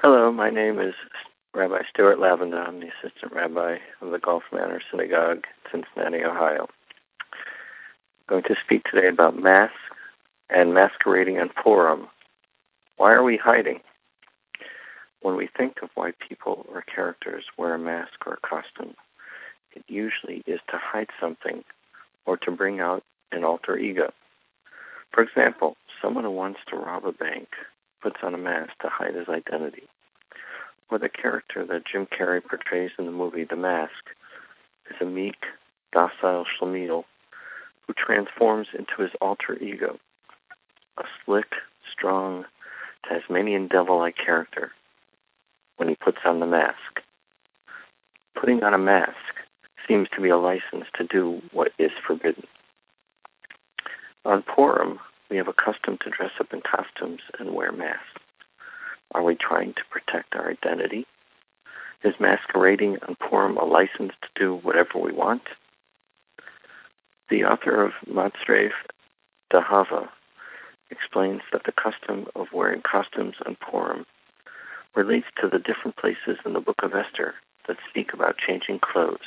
Hello, my name is Rabbi Stuart Lavender. I'm the assistant rabbi of the Golf Manor Synagogue, Cincinnati, Ohio. I'm going to speak today about masks and masquerading on Purim. Why are we hiding? When we think of why people or characters wear a mask or a costume, it usually is to hide something or to bring out an alter ego. For example, someone who wants to rob a bank puts on a mask to hide his identity. Or the character that Jim Carrey portrays in the movie The Mask is a meek, docile Schlemiel who transforms into his alter ego, a slick, strong, Tasmanian devil-like character when he puts on the mask. Putting on a mask seems to be a license to do what is forbidden. On Purim, we have a custom to dress up in costumes and wear masks. Are we trying to protect our identity? Is masquerading on Purim a license to do whatever we want? The author of Matzev D'Ahava explains that the custom of wearing costumes on Purim relates to the different places in the book of Esther that speak about changing clothes.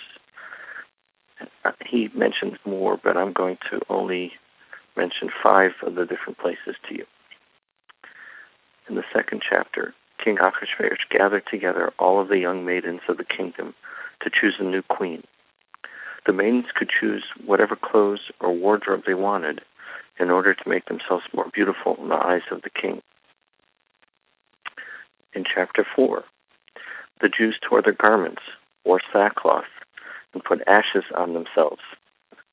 Uh, he mentions more, but I'm going to only mention five of the different places to you. In the second chapter, King Achashverosh gathered together all of the young maidens of the kingdom to choose a new queen. The maidens could choose whatever clothes or wardrobe they wanted in order to make themselves more beautiful in the eyes of the king. In chapter 4, the Jews tore their garments, wore sackcloth, and put ashes on themselves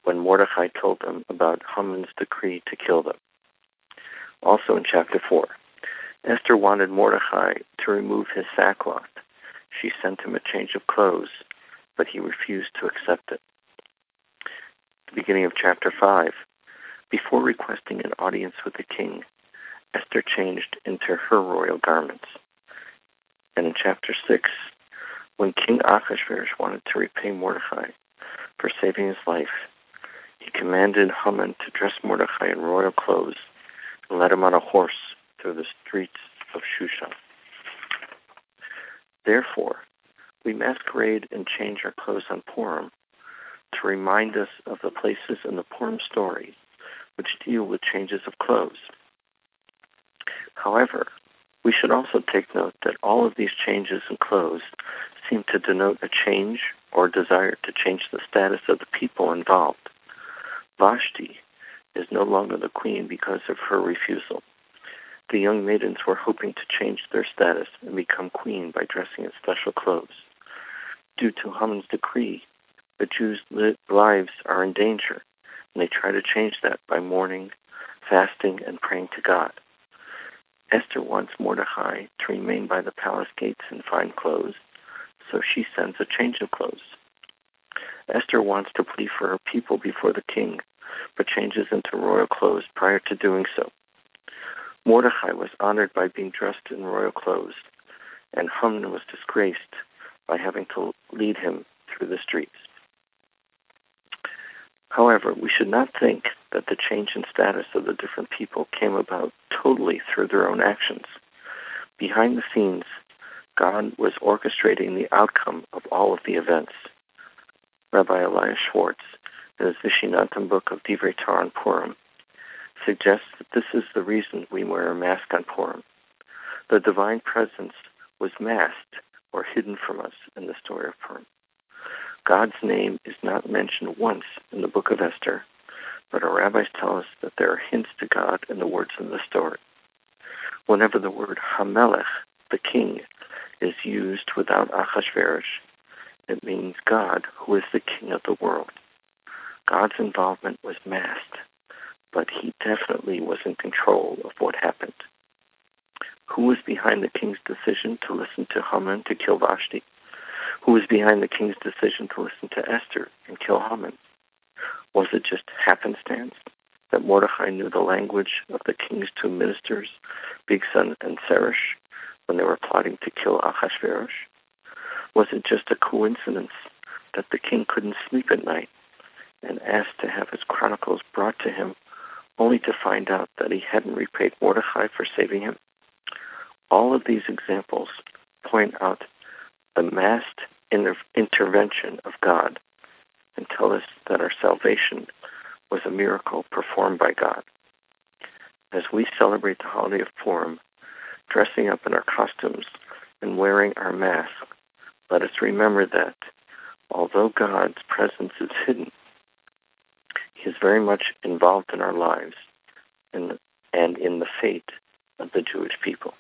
when Mordecai told them about Haman's decree to kill them. Also in chapter 4, Esther wanted Mordecai to remove his sackcloth. She sent him a change of clothes, but he refused to accept it. The beginning of chapter 5, before requesting an audience with the king, Esther changed into her royal garments. And in chapter 6, when King Achashverosh wanted to repay Mordecai for saving his life, he commanded Haman to dress Mordecai in royal clothes and led him on a horse through the streets of Shushan. Therefore, we masquerade and change our clothes on Purim to remind us of the places in the Purim story which deal with changes of clothes. However, we should also take note that all of these changes in clothes seem to denote a change or desire to change the status of the people involved. Vashti is no longer the queen because of her refusal. The young maidens were hoping to change their status and become queen by dressing in special clothes. Due to Haman's decree, the Jews' lives are in danger, and they try to change that by mourning, fasting, and praying to God. Esther wants Mordecai to remain by the palace gates in fine clothes, so she sends a change of clothes. Esther wants to plead for her people before the king, but changes into royal clothes prior to doing so. Mordecai was honored by being dressed in royal clothes, and Haman was disgraced by having to lead him through the streets. However, we should not think that the change in status of the different people came about totally through their own actions. Behind the scenes, God was orchestrating the outcome of all of the events. Rabbi Elias Schwartz, in his book of Divrei on Purim, suggests that this is the reason we wear a mask on Purim. The divine presence was masked or hidden from us in the story of Purim. God's name is not mentioned once in the book of Esther, but our rabbis tell us that there are hints to God in the words of the story. Whenever the word Hamelech, the king, is used without Achashverosh, it means God, who is the king of the world. God's involvement was masked, but he definitely was in control of what happened. Who was behind the king's decision to listen to Haman to kill Vashti? Who was behind the king's decision to listen to Esther and kill Haman? Was it just happenstance that Mordecai knew the language of the king's two ministers, Bigsan and Seresh, when they were plotting to kill Achashverosh? Was it just a coincidence that the king couldn't sleep at night and asked to have his chronicles brought to him only to find out that he hadn't repaid Mordecai for saving him? All of these examples point out the massed inter- intervention of God and tell us that our salvation was a miracle performed by God. As we celebrate the holiday of Purim, dressing up in our costumes and wearing our masks, let us remember that although God's presence is hidden, is very much involved in our lives and, and in the fate of the Jewish people.